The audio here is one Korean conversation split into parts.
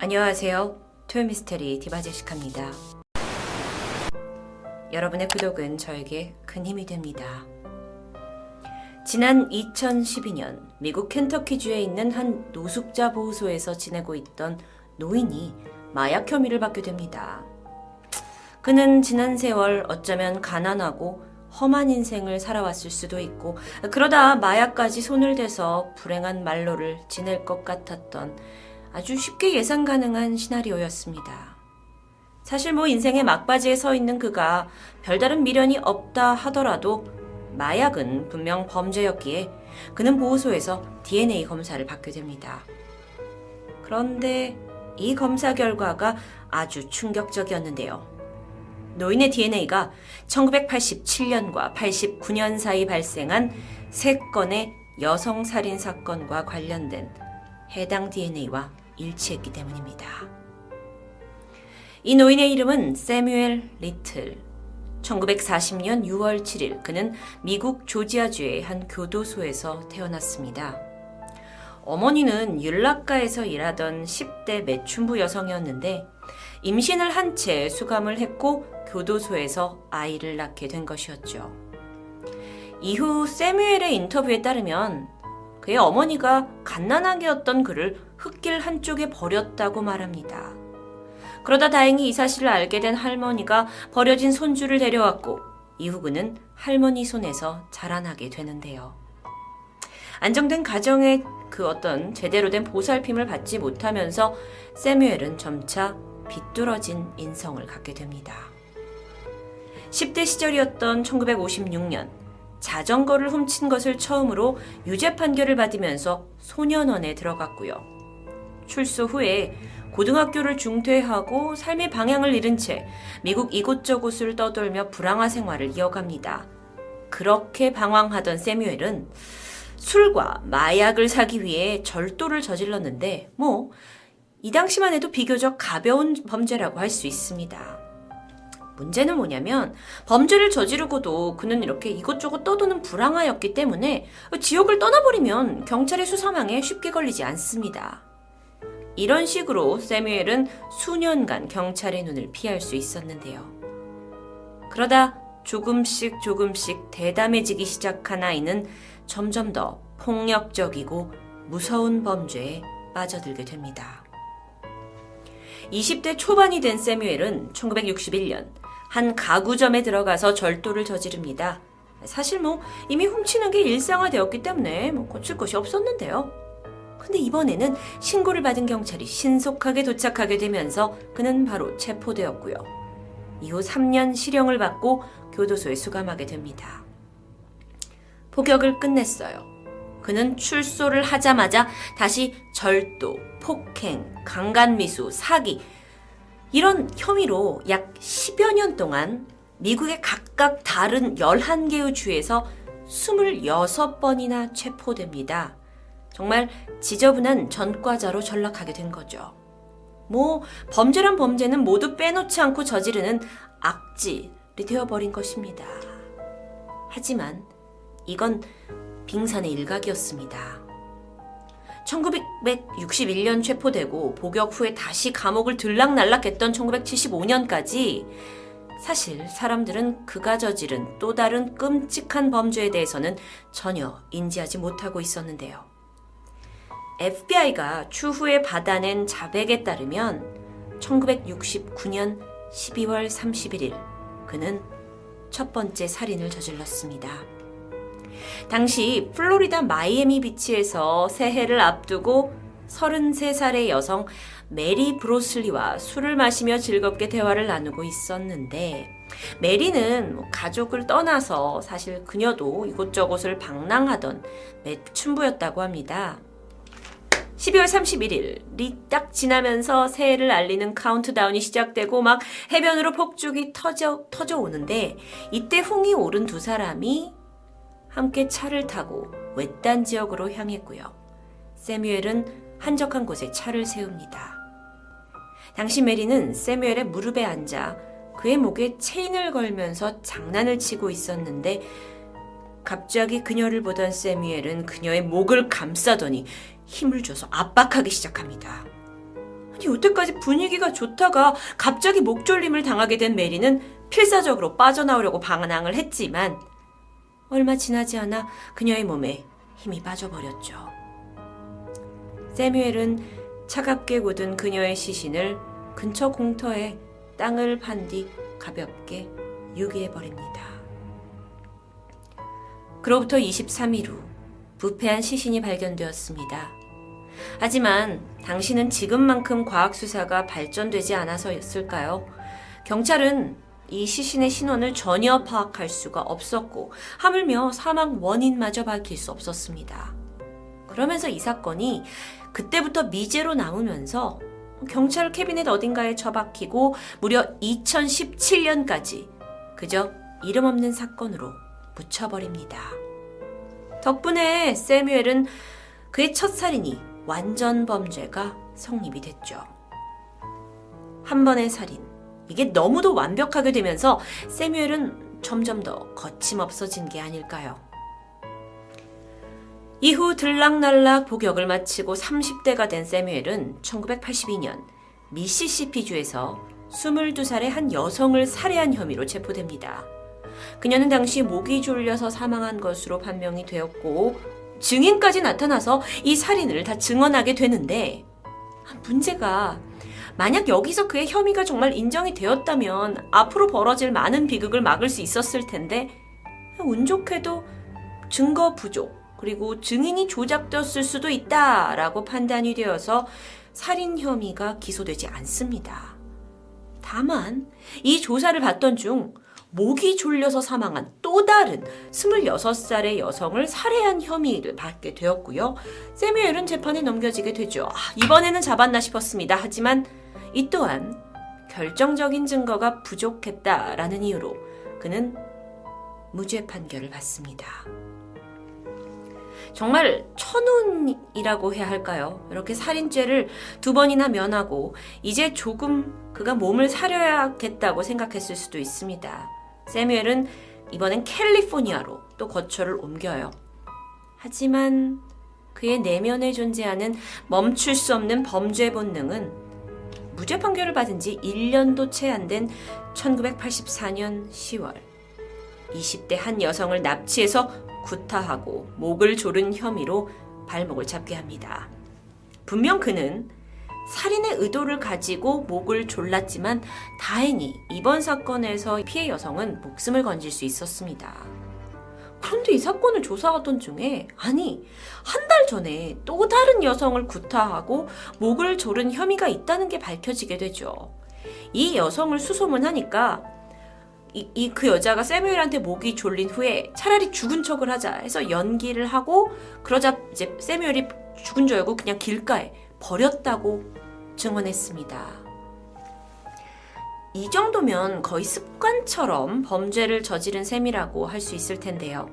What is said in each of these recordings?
안녕하세요. 토요미스테리 디바제시카입니다. 여러분의 구독은 저에게 큰 힘이 됩니다. 지난 2012년 미국 켄터키주에 있는 한 노숙자 보호소에서 지내고 있던 노인이 마약 혐의를 받게 됩니다. 그는 지난 세월 어쩌면 가난하고 험한 인생을 살아왔을 수도 있고 그러다 마약까지 손을 대서 불행한 말로를 지낼 것 같았던 아주 쉽게 예상 가능한 시나리오였습니다. 사실 뭐 인생의 막바지에 서 있는 그가 별다른 미련이 없다 하더라도 마약은 분명 범죄였기에 그는 보호소에서 DNA 검사를 받게 됩니다. 그런데 이 검사 결과가 아주 충격적이었는데요. 노인의 DNA가 1987년과 89년 사이 발생한 3건의 여성 살인 사건과 관련된 해당 DNA와 일치했기 때문입니다. 이 노인의 이름은 세뮤엘 리틀. 1940년 6월 7일 그는 미국 조지아주의 한 교도소에서 태어났습니다. 어머니는 율락가에서 일하던 10대 매춘부 여성이었는데 임신을 한 채 수감을 했고 교도소에서 아이를 낳게 된 것이었죠. 이후 세뮤엘의 인터뷰에 따르면 그의 어머니가 갓난아기 였던 그를 흙길 한쪽에 버렸다고 말합니다. 그러다 다행히 이 사실을 알게 된 할머니가 버려진 손주를 데려왔고 이후 그는 할머니 손에서 자라나게 되는데요. 안정된 가정의 그 어떤 제대로 된 보살핌을 받지 못하면서 세뮤엘은 점차 비뚤어진 인성을 갖게 됩니다. 10대 시절이었던 1956년 자전거를 훔친 것을 처음으로 유죄 판결을 받으면서 소년원에 들어갔고요. 출소 후에 고등학교를 중퇴하고 삶의 방향을 잃은 채 미국 이곳저곳을 떠돌며 불황화 생활을 이어갑니다. 그렇게 방황하던 세뮤엘은 술과 마약을 사기 위해 절도를 저질렀는데 뭐 이 당시만 해도 비교적 가벼운 범죄라고 할 수 있습니다. 문제는 뭐냐면 범죄를 저지르고도 그는 이렇게 이것저것 떠도는 불황아였기 때문에 지역을 떠나버리면 경찰의 수사망에 쉽게 걸리지 않습니다. 이런 식으로 세뮤엘은 수년간 경찰의 눈을 피할 수 있었는데요. 그러다 조금씩 조금씩 대담해지기 시작한 아이는 점점 더 폭력적이고 무서운 범죄에 빠져들게 됩니다. 20대 초반이 된 세뮤엘은 1961년 한 가구점에 들어가서 절도를 저지릅니다. 사실 뭐 이미 훔치는 게 일상화되었기 때문에 뭐 고칠 것이 없었는데요. 근데 이번에는 신고를 받은 경찰이 신속하게 도착하게 되면서 그는 바로 체포되었고요. 이후 3년 실형을 받고 교도소에 수감하게 됩니다. 폭격을 끝냈어요. 그는 출소를 하자마자 다시 절도, 폭행, 강간미수, 사기, 이런 혐의로 약 10여 년 동안 미국의 각각 다른 11개의 주에서 26번이나 체포됩니다. 정말 지저분한 전과자로 전락하게 된 거죠. 뭐, 범죄란 범죄는 모두 빼놓지 않고 저지르는 악질이 되어버린 것입니다. 하지만 이건 빙산의 일각이었습니다. 1961년 체포되고 복역 후에 다시 감옥을 들락날락했던 1975년까지 사실 사람들은 그가 저지른 또 다른 끔찍한 범죄에 대해서는 전혀 인지하지 못하고 있었는데요. FBI가 추후에 받아낸 자백에 따르면 1969년 12월 31일 그는 첫 번째 살인을 저질렀습니다. 당시 플로리다 마이애미 비치에서 새해를 앞두고 33살의 여성 메리 브로슬리와 술을 마시며 즐겁게 대화를 나누고 있었는데 메리는 뭐 가족을 떠나서 사실 그녀도 이곳저곳을 방랑하던 매춘부였다고 합니다. 12월 31일, 딱 지나면서 새해를 알리는 카운트다운이 시작되고 막 해변으로 폭죽이 터져, 터져 오는데 이때 홍이 오른 두 사람이 함께 차를 타고 외딴 지역으로 향했고요. 세뮤엘은 한적한 곳에 차를 세웁니다. 당시 메리는 세뮤엘의 무릎에 앉아 그의 목에 체인을 걸면서 장난을 치고 있었는데 갑자기 그녀를 보던 세뮤엘은 그녀의 목을 감싸더니 힘을 줘서 압박하기 시작합니다. 여태까지 분위기가 좋다가 갑자기 목졸림을 당하게 된 메리는 필사적으로 빠져나오려고 방황을 했지만 얼마 지나지 않아 그녀의 몸에 힘이 빠져버렸죠. 세뮤엘은 차갑게 굳은 그녀의 시신을 근처 공터에 땅을 판 뒤 가볍게 유기해버립니다. 그로부터 23일 후 부패한 시신이 발견되었습니다. 하지만 당신은 지금만큼 과학수사가 발전되지 않아서였을까요? 경찰은 이 시신의 신원을 전혀 파악할 수가 없었고, 하물며 사망 원인마저 밝힐 수 없었습니다. 그러면서 이 사건이 그때부터 미제로 남으면서 경찰 캐비넷 어딘가에 처박히고 무려 2017년까지 그저 이름 없는 사건으로 묻혀버립니다. 덕분에 세뮤엘은 그의 첫 살인이 완전 범죄가 성립이 됐죠. 한 번의 살인. 이게 너무도 완벽하게 되면서 세뮤엘은 점점 더 거침없어진 게 아닐까요? 이후 들락날락 복역을 마치고 30대가 된 세뮤엘은 1982년 미시시피주에서 22살의 한 여성을 살해한 혐의로 체포됩니다. 그녀는 당시 목이 졸려서 사망한 것으로 판명이 되었고 증인까지 나타나서 이 살인을 다 증언하게 되는데 문제가 만약 여기서 그의 혐의가 정말 인정이 되었다면 앞으로 벌어질 많은 비극을 막을 수 있었을 텐데 운 좋게도 증거 부족 그리고 증인이 조작되었을 수도 있다라고 판단이 되어서 살인 혐의가 기소되지 않습니다. 다만 이 조사를 받던 중 목이 졸려서 사망한 또 다른 26살의 여성을 살해한 혐의를 받게 되었고요. 세뮤엘은 재판에 넘겨지게 되죠. 아, 이번에는 잡았나 싶었습니다. 하지만 이 또한 결정적인 증거가 부족했다라는 이유로 그는 무죄 판결을 받습니다. 정말 천운이라고 해야 할까요? 이렇게 살인죄를 두 번이나 면하고 이제 조금 그가 몸을 사려야겠다고 생각했을 수도 있습니다. 세뮤엘은 이번엔 캘리포니아로 또 거처를 옮겨요. 하지만 그의 내면에 존재하는 멈출 수 없는 범죄 본능은 무죄 판결을 받은 지 1년도 채 안 된 1984년 10월 20대 한 여성을 납치해서 구타하고 목을 조른 혐의로 발목을 잡게 합니다. 분명 그는 살인의 의도를 가지고 목을 졸랐지만 다행히 이번 사건에서 피해 여성은 목숨을 건질 수 있었습니다. 그런데 이 사건을 조사하던 중에 아니 한 달 전에 또 다른 여성을 구타하고 목을 조른 혐의가 있다는 게 밝혀지게 되죠. 이 여성을 수소문하니까 이그 여자가 세뮤엘한테 목이 졸린 후에 차라리 죽은 척을 하자 해서 연기를 하고 그러자 이제 세뮤엘이 죽은 줄 알고 그냥 길가에 버렸다고 증언했습니다. 이 정도면 거의 습관처럼 범죄를 저지른 셈이라고 할 수 있을 텐데요.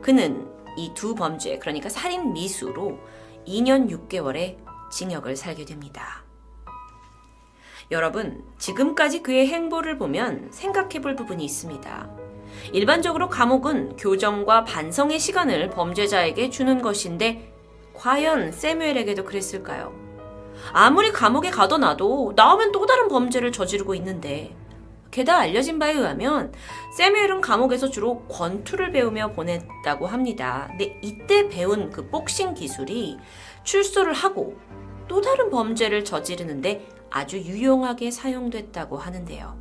그는 이 두 범죄, 그러니까 살인 미수로 2년 6개월의 징역을 살게 됩니다. 여러분, 지금까지 그의 행보를 보면 생각해 볼 부분이 있습니다. 일반적으로 감옥은 교정과 반성의 시간을 범죄자에게 주는 것인데, 과연 세뮤엘에게도 그랬을까요? 아무리 감옥에 가둬놔도 나오면 또 다른 범죄를 저지르고 있는데 게다가 알려진 바에 의하면 세뮤엘은 감옥에서 주로 권투를 배우며 보냈다고 합니다. 근데 이때 배운 그 복싱 기술이 출소를 하고 또 다른 범죄를 저지르는데 아주 유용하게 사용됐다고 하는데요.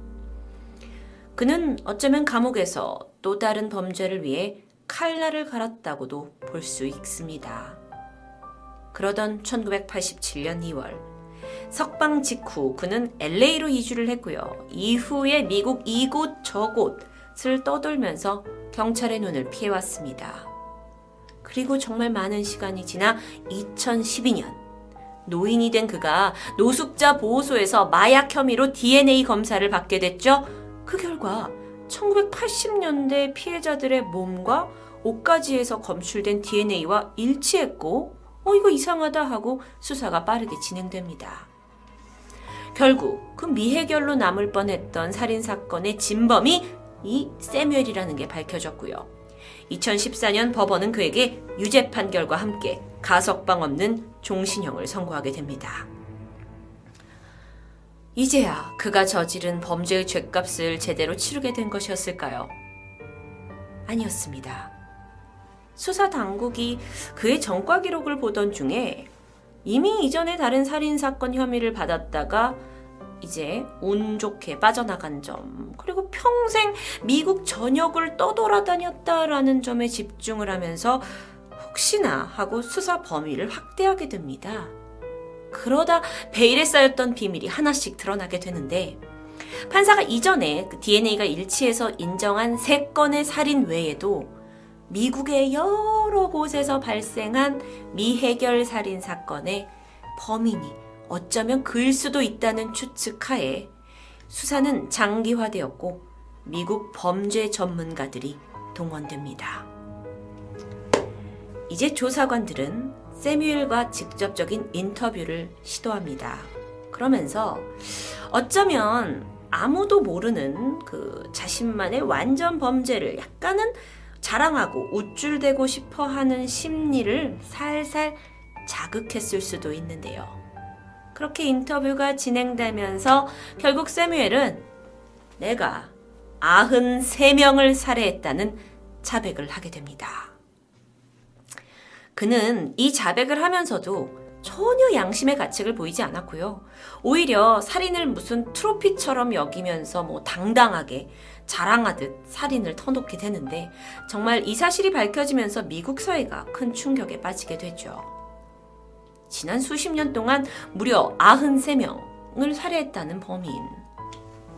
그는 어쩌면 감옥에서 또 다른 범죄를 위해 칼날을 갈았다고도 볼 수 있습니다. 그러던 1987년 2월 석방 직후 그는 LA로 이주를 했고요. 이후에 미국 이곳 저곳을 떠돌면서 경찰의 눈을 피해왔습니다. 그리고 정말 많은 시간이 지나 2012년 노인이 된 그가 노숙자 보호소에서 마약 혐의로 DNA 검사를 받게 됐죠. 그 결과 1980년대 피해자들의 몸과 옷가지에서 검출된 DNA와 일치했고 어, 이거 이상하다 하고 수사가 빠르게 진행됩니다. 결국 그 미해결로 남을 뻔했던 살인사건의 진범이 이 세뮤엘이라는 게 밝혀졌고요. 2014년 법원은 그에게 유죄 판결과 함께 가석방 없는 종신형을 선고하게 됩니다. 이제야 그가 저지른 범죄의 죄값을 제대로 치르게 된 것이었을까요? 아니었습니다. 수사 당국이 그의 전과 기록을 보던 중에 이미 이전에 다른 살인 사건 혐의를 받았다가 이제 운 좋게 빠져나간 점, 그리고 평생 미국 전역을 떠돌아다녔다라는 점에 집중을 하면서 혹시나 하고 수사 범위를 확대하게 됩니다. 그러다 베일에 쌓였던 비밀이 하나씩 드러나게 되는데 판사가 이전에 그 DNA가 일치해서 인정한 세 건의 살인 외에도 미국의 여러 곳에서 발생한 미해결 살인 사건의 범인이 어쩌면 그일 수도 있다는 추측하에 수사는 장기화되었고 미국 범죄 전문가들이 동원됩니다. 이제 조사관들은 세뮤엘과 직접적인 인터뷰를 시도합니다. 그러면서 어쩌면 아무도 모르는 그 자신만의 완전 범죄를 약간은 자랑하고 우쭐대고 싶어 하는 심리를 살살 자극했을 수도 있는데요. 그렇게 인터뷰가 진행되면서 결국 세뮤엘은 내가 93명을 살해했다는 자백을 하게 됩니다. 그는 이 자백을 하면서도 전혀 양심의 가책을 보이지 않았고요. 오히려 살인을 무슨 트로피처럼 여기면서 뭐 당당하게 자랑하듯 살인을 터놓게 되는데 정말 이 사실이 밝혀지면서 미국 사회가 큰 충격에 빠지게 되죠. 지난 수십 년 동안 무려 93명을 살해했다는 범인.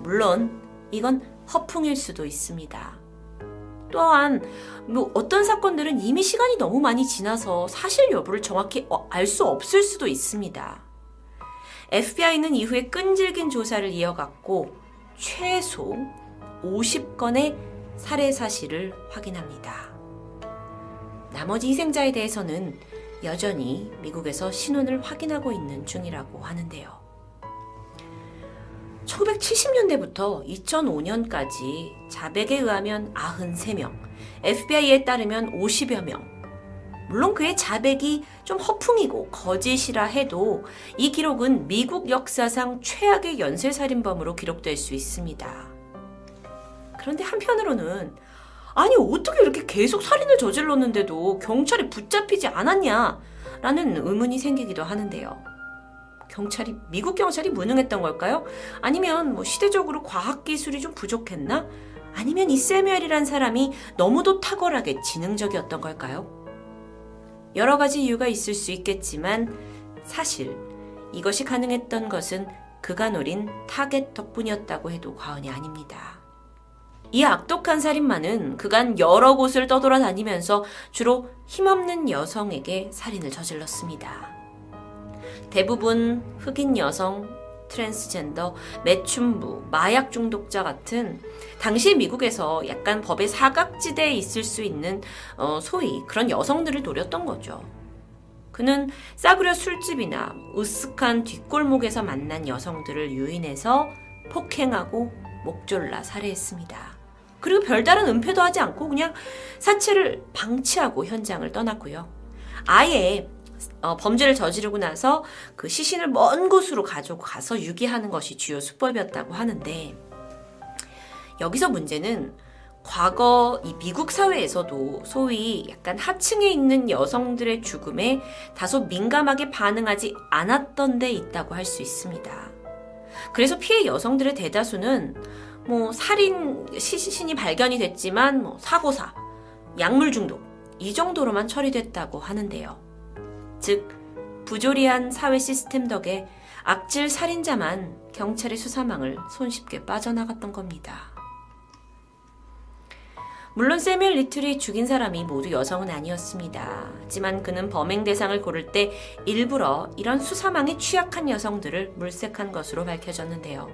물론 이건 허풍일 수도 있습니다. 또한 뭐 어떤 사건들은 이미 시간이 너무 많이 지나서 사실 여부를 정확히 어, 알수 없을 수도 있습니다. FBI는 이후에 끈질긴 조사를 이어갔고 최소 50건의 살해 사실을 확인합니다. 나머지 희생자에 대해서는 여전히 미국에서 신원을 확인하고 있는 중이라고 하는데요. 1970년대부터 2005년까지 자백에 의하면 93명, FBI에 따르면 50여 명. 물론 그의 자백이 좀 허풍이고 거짓이라 해도 이 기록은 미국 역사상 최악의 연쇄살인범으로 기록될 수 있습니다. 그런데 한편으로는 아니 어떻게 이렇게 계속 살인을 저질렀는데도 경찰이 붙잡히지 않았냐 라는 의문이 생기기도 하는데요. 경찰이 미국 경찰이 무능했던 걸까요? 아니면 뭐 시대적으로 과학 기술이 좀 부족했나? 아니면 이 세뮤엘이란 사람이 너무도 탁월하게 지능적이었던 걸까요? 여러 가지 이유가 있을 수 있겠지만 사실 이것이 가능했던 것은 그가 노린 타겟 덕분이었다고 해도 과언이 아닙니다. 이 악독한 살인마는 그간 여러 곳을 떠돌아다니면서 주로 힘없는 여성에게 살인을 저질렀습니다. 대부분 흑인 여성, 트랜스젠더, 매춘부, 마약 중독자 같은 당시 미국에서 약간 법의 사각지대에 있을 수 있는 어, 소위 그런 여성들을 노렸던 거죠. 그는 싸구려 술집이나 으쓱한 뒷골목에서 만난 여성들을 유인해서 폭행하고 목졸라 살해했습니다. 그리고 별다른 은폐도 하지 않고 그냥 사체를 방치하고 현장을 떠났고요. 아예 어, 범죄를 저지르고 나서 그 시신을 먼 곳으로 가지고 가서 유기하는 것이 주요 수법이었다고 하는데 여기서 문제는 과거 이 미국 사회에서도 소위 약간 하층에 있는 여성들의 죽음에 다소 민감하게 반응하지 않았던 데 있다고 할 수 있습니다. 그래서 피해 여성들의 대다수는 뭐 살인 시신이 발견이 됐지만 뭐 사고사, 약물 중독 이 정도로만 처리됐다고 하는데요. 즉, 부조리한 사회 시스템 덕에 악질 살인자만 경찰의 수사망을 손쉽게 빠져나갔던 겁니다. 물론 세밀 리틀이 죽인 사람이 모두 여성은 아니었습니다. 하지만 그는 범행 대상을 고를 때 일부러 이런 수사망에 취약한 여성들을 물색한 것으로 밝혀졌는데요.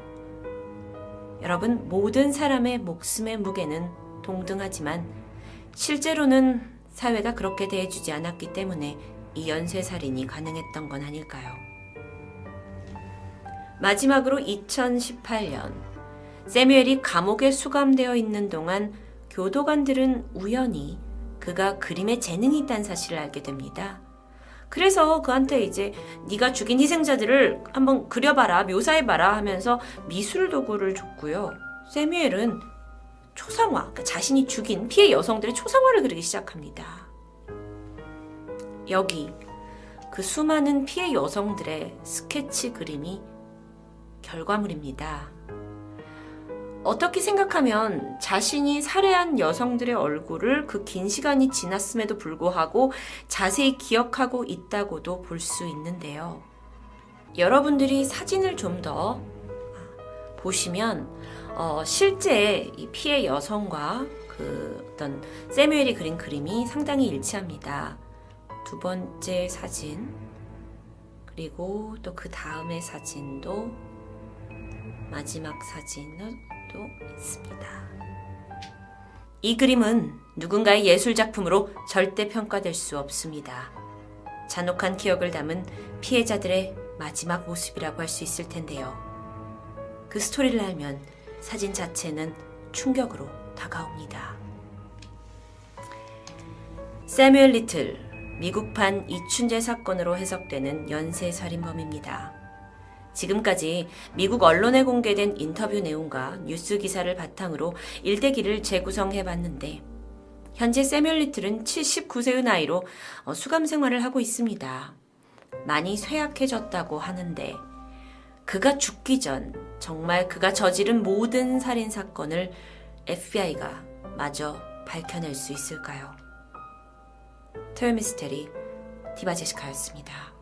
여러분, 모든 사람의 목숨의 무게는 동등하지만 실제로는 사회가 그렇게 대해주지 않았기 때문에 이 연쇄살인이 가능했던 건 아닐까요? 마지막으로 2018년 세뮤엘이 감옥에 수감되어 있는 동안 교도관들은 우연히 그가 그림에 재능이 있다는 사실을 알게 됩니다. 그래서 그한테 이제 네가 죽인 희생자들을 한번 그려봐라, 묘사해봐라 하면서 미술 도구를 줬고요. 세뮤엘은 초상화, 그러니까 자신이 죽인 피해 여성들의 초상화를 그리기 시작합니다. 여기 그 수많은 피해 여성들의 스케치 그림이 결과물입니다. 어떻게 생각하면 자신이 살해한 여성들의 얼굴을 그 긴 시간이 지났음에도 불구하고 자세히 기억하고 있다고도 볼 수 있는데요. 여러분들이 사진을 좀 더 보시면 어, 실제 이 피해 여성과 그 어떤 세뮤엘이 그린 그림이 상당히 일치합니다. 두 번째 사진 그리고 또 그 다음의 사진도 마지막 사진도 있습니다. 이 그림은 누군가의 예술 작품으로 절대 평가될 수 없습니다. 잔혹한 기억을 담은 피해자들의 마지막 모습이라고 할 수 있을 텐데요. 그 스토리를 알면 사진 자체는 충격으로 다가옵니다. 세뮤엘 리틀, 미국판 이춘재 사건으로 해석되는 연쇄 살인범입니다. 지금까지 미국 언론에 공개된 인터뷰 내용과 뉴스 기사를 바탕으로 일대기를 재구성해 봤는데 현재 세뮤엘 리틀은 79세의 나이로 어, 수감 생활을 하고 있습니다. 많이 쇠약해졌다고 하는데 그가 죽기 전 정말 그가 저지른 모든 살인 사건을 FBI가 마저 밝혀낼 수 있을까요? 토요미스테리 디바제시카였습니다.